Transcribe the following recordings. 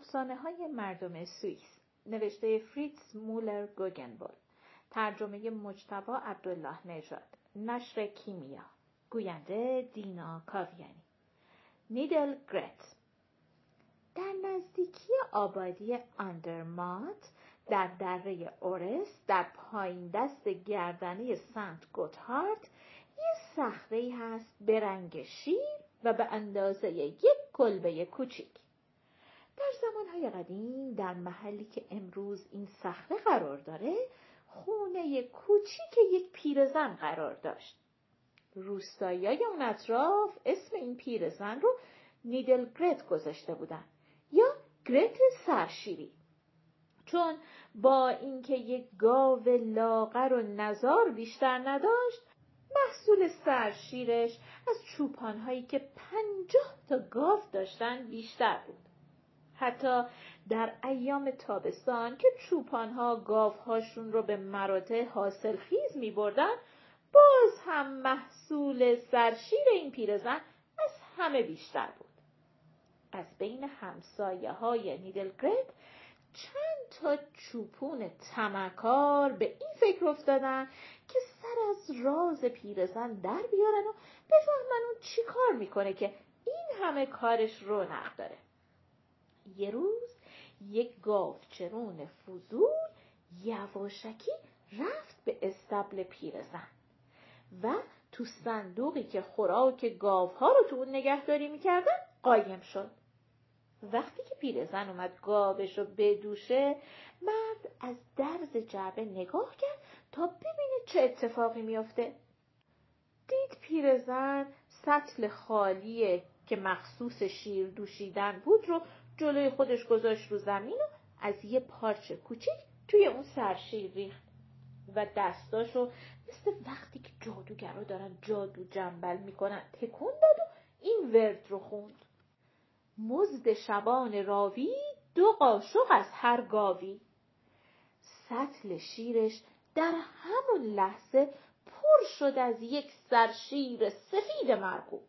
افسانه های مردم سوئیس نوشته فریتز مولر گوگنبول ترجمه مجتبا عبدالله نژاد نشر کیمیا گوینده دینا کاویانی. نیدل گرت. در نزدیکی آبادی آندرمات در دره اورس در پایین دست گردنه سنت گوتهارت یه صخره هست به رنگ شیر و به اندازه یک کلبه کوچیک. در زمانهای قدیم در محلی که امروز این صخره قرار داره خونه کوچیک یک پیرزن قرار داشت. روستایی اون اطراف اسم این پیرزن رو نیدل گرت گذاشته بودن یا گرت سرشیری. چون با اینکه یک گاو لاغر و نزار بیشتر نداشت محصول سرشیرش از چوپانهایی که پنجاه تا گاو داشتن بیشتر بود. حتی در ایام تابستان که چوپانها گاوهاشون رو به مراتع حاصل خیز می بردن باز هم محصول سرشیر این پیرزن از همه بیشتر بود. از بین همسایه های نیدلگرد چند تا چوپون تمکار به این فکر افتادن که سر از راز پیرزن در بیارن و بفهمن اون چی کار می‌کنه که این همه کارش رونق داره. یه روز یک گاوچرون فضول یواشکی رفت به استبل پیرزن و تو صندوقی که خوراک گاوها رو تو اون نگهداری می‌کردن قایم شد. وقتی که پیرزن اومد گاوش رو بدوشه مرد از درز جعبه نگاه کرد تا ببینه چه اتفاقی میافته. دید پیرزن سطل خالیه که مخصوص شیر دوشیدن بود رو جلوی خودش گذاشت رو زمین و از یه پارچه کوچیک توی اون سرشیر ریخت. و دستاشو مثل وقتی که جادوگرا دارن جادو جنبل می‌کنن تکون داد و این ورد رو خوند. مزد شبان راوی دو قاشق از هر گاوی. سطل شیرش در همون لحظه پر شد از یک سرشیر سفید مرغوب.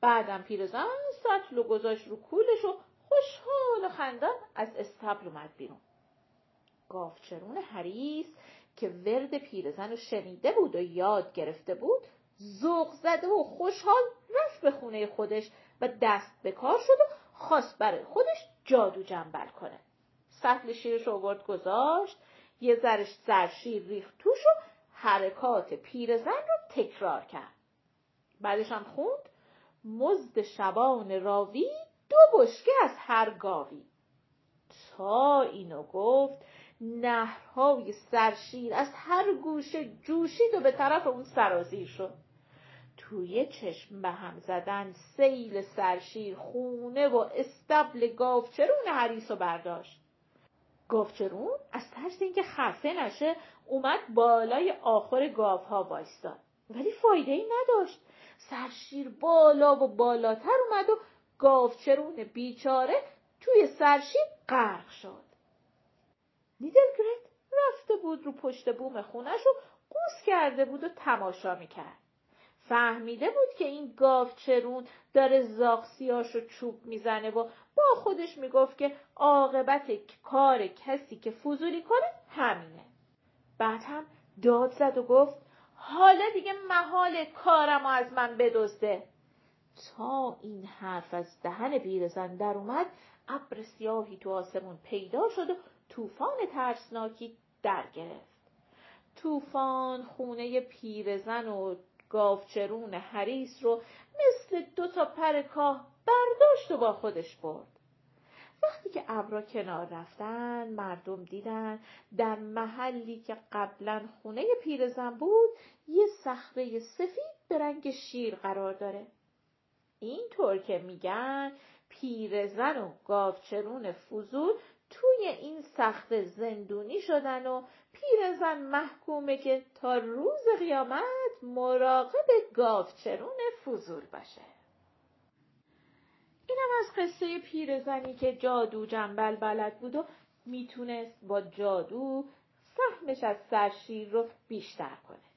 بعدم پیرزن سطل و گذاشت رو کولش و خوشحال و خندان از استبل اومد بیرون. گاوچرون حریس که ورد پیرزن رو شنیده بود و یاد گرفته بود ذوق زده و خوشحال رفت به خونه خودش و دست به کار شد و خواست برای خودش جادو جنبل کنه. سطل شیرش آورد گذاشت یه ذرش سرشیر ریخت توش و حرکات پیرزن رو تکرار کرد. بعدش هم خوند مزد شبان راوی دو بشکه از هر گاوی. تا اینو گفت نهرهای سرشیر از هر گوشه جوشید و به طرف اون سرازیر شد. توی چشم به هم زدن سیل سرشیر خونه و استبل گاوچرون حریس و برداشت. گاوچرون از ترس اینکه خسته نشه اومد بالای آخر گاوها وایستاد. ولی فایده ای نداشت. سرشیر بالا و بالاتر اومد و گاوچرون بیچاره توی سرشیر غرق شد. نیدلگرد رفته بود رو پشت بوم خونش و قوس کرده بود و تماشا می‌کرد. فهمیده بود که این گاوچرون داره زاغسیاش رو چوب می‌زنه و با خودش می‌گفت که عاقبت کار کسی که فضولی کنه همینه. بعد هم داد زد و گفت حالا دیگه محال کارم از من بدزده. تا این حرف از دهن پیرزن در اومد ابر سیاهی تو آسمون پیدا شد و طوفان ترسناکی در گرفت طوفان خونه پیرزن و گاوچرون حریس رو مثل دو تا پر کاه برداشت و با خودش برد. وقتی که ابرا کنار رفتن مردم دیدن در محلی که قبلا خونه پیرزن بود یه صخره سفید به رنگ شیر قرار داره. اینطور که میگن پیرزن و گاوچرون فضول توی این سخت زندونی شدن و پیرزن محکومه که تا روز قیامت مراقب گاوچرون فضول باشه. اینم از قصه پیرزنی که جادو جنبل بلد بود و می‌تونست با جادو سهمش از سرشیر رو بیشتر کنه.